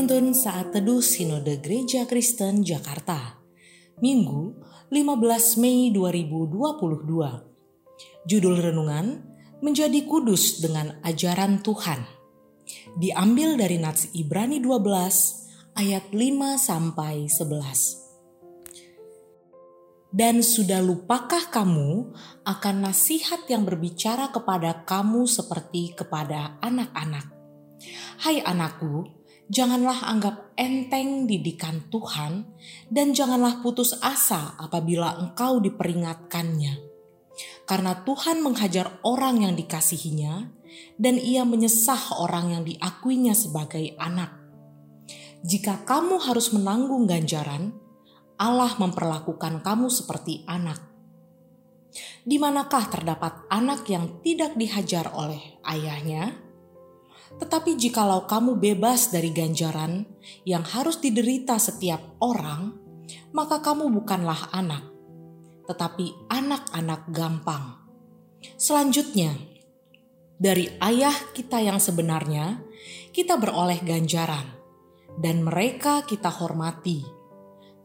Penuntun Saat Teduh Sinode Gereja Kristen Jakarta. Minggu 15 Mei 2022 Judul Renungan Menjadi Kudus dengan Ajaran Tuhan. Diambil dari Nats Ibrani 12 ayat 5 sampai 11 Dan sudah lupakah kamu akan nasihat yang berbicara kepada kamu seperti kepada anak-anak? Hai anakku, janganlah anggap enteng didikan Tuhan, dan janganlah putus asa apabila engkau diperingatkannya. Karena Tuhan menghajar orang yang dikasihinya, dan ia menyesah orang yang diakuinya sebagai anak. Jika kamu harus menanggung ganjaran, Allah memperlakukan kamu seperti anak. Di manakah terdapat anak yang tidak dihajar oleh ayahnya? Tetapi jikalau kamu bebas dari ganjaran yang harus diderita setiap orang, maka kamu bukanlah anak, tetapi anak-anak gampang. Selanjutnya, dari ayah kita yang sebenarnya, kita beroleh ganjaran, dan mereka kita hormati.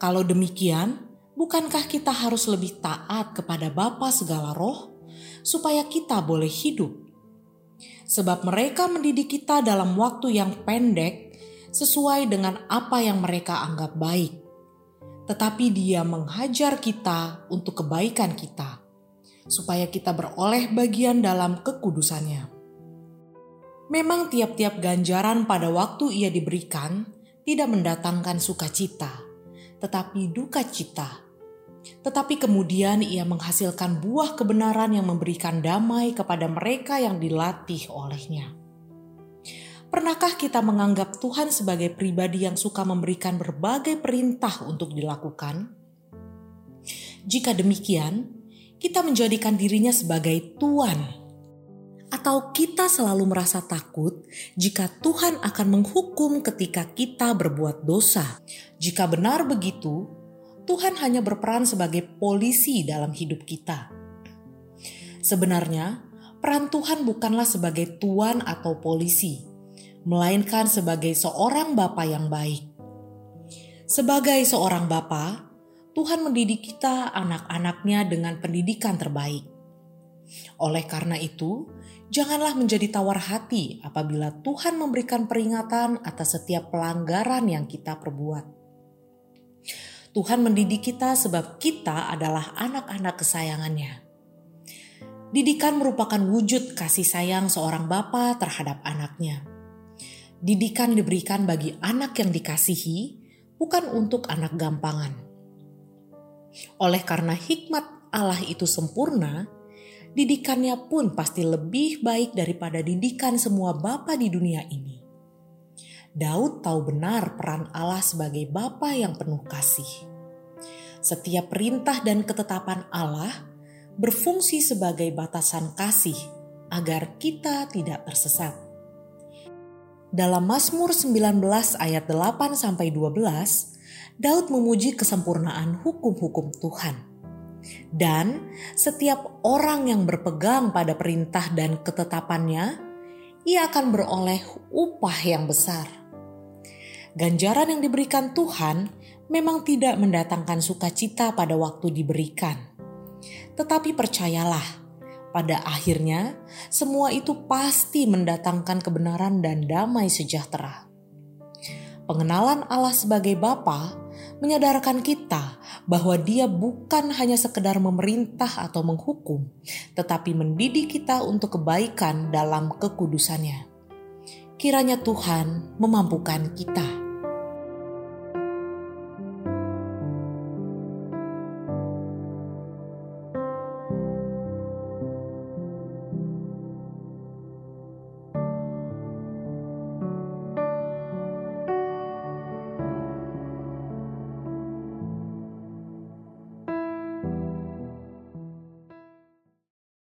Kalau demikian, bukankah kita harus lebih taat kepada Bapa segala roh, supaya kita boleh hidup? Sebab mereka mendidik kita dalam waktu yang pendek sesuai dengan apa yang mereka anggap baik. Tetapi Dia menghajar kita untuk kebaikan kita, supaya kita beroleh bagian dalam kekudusannya. Memang tiap-tiap ganjaran pada waktu ia diberikan tidak mendatangkan sukacita, tetapi duka cita tetapi kemudian ia menghasilkan buah kebenaran yang memberikan damai kepada mereka yang dilatih olehnya. Pernahkah kita menganggap Tuhan sebagai pribadi yang suka memberikan berbagai perintah untuk dilakukan? Jika demikian, kita menjadikan dirinya sebagai Tuhan, atau kita selalu merasa takut jika Tuhan akan menghukum ketika kita berbuat dosa. Jika benar begitu, Tuhan hanya berperan sebagai polisi dalam hidup kita. Sebenarnya, peran Tuhan bukanlah sebagai tuan atau polisi, melainkan sebagai seorang bapa yang baik. Sebagai seorang bapa, Tuhan mendidik kita anak-anaknya dengan pendidikan terbaik. Oleh karena itu, janganlah menjadi tawar hati apabila Tuhan memberikan peringatan atas setiap pelanggaran yang kita perbuat. Tuhan mendidik kita sebab kita adalah anak-anak kesayangannya. Didikan merupakan wujud kasih sayang seorang bapa terhadap anaknya. Didikan diberikan bagi anak yang dikasihi, bukan untuk anak gampangan. Oleh karena hikmat Allah itu sempurna, didikannya pun pasti lebih baik daripada didikan semua bapa di dunia ini. Daud tahu benar peran Allah sebagai Bapa yang penuh kasih. Setiap perintah dan ketetapan Allah berfungsi sebagai batasan kasih agar kita tidak tersesat. Dalam Mazmur 19 ayat 8 sampai 12, Daud memuji kesempurnaan hukum-hukum Tuhan. Dan setiap orang yang berpegang pada perintah dan ketetapannya, ia akan beroleh upah yang besar ganjaran yang diberikan Tuhan memang tidak mendatangkan sukacita pada waktu diberikan. Tetapi percayalah, pada akhirnya semua itu pasti mendatangkan kebenaran dan damai sejahtera. Pengenalan Allah sebagai Bapa menyadarkan kita bahwa Dia bukan hanya sekedar memerintah atau menghukum, tetapi mendidik kita untuk kebaikan dalam kekudusannya. Kiranya Tuhan memampukan kita.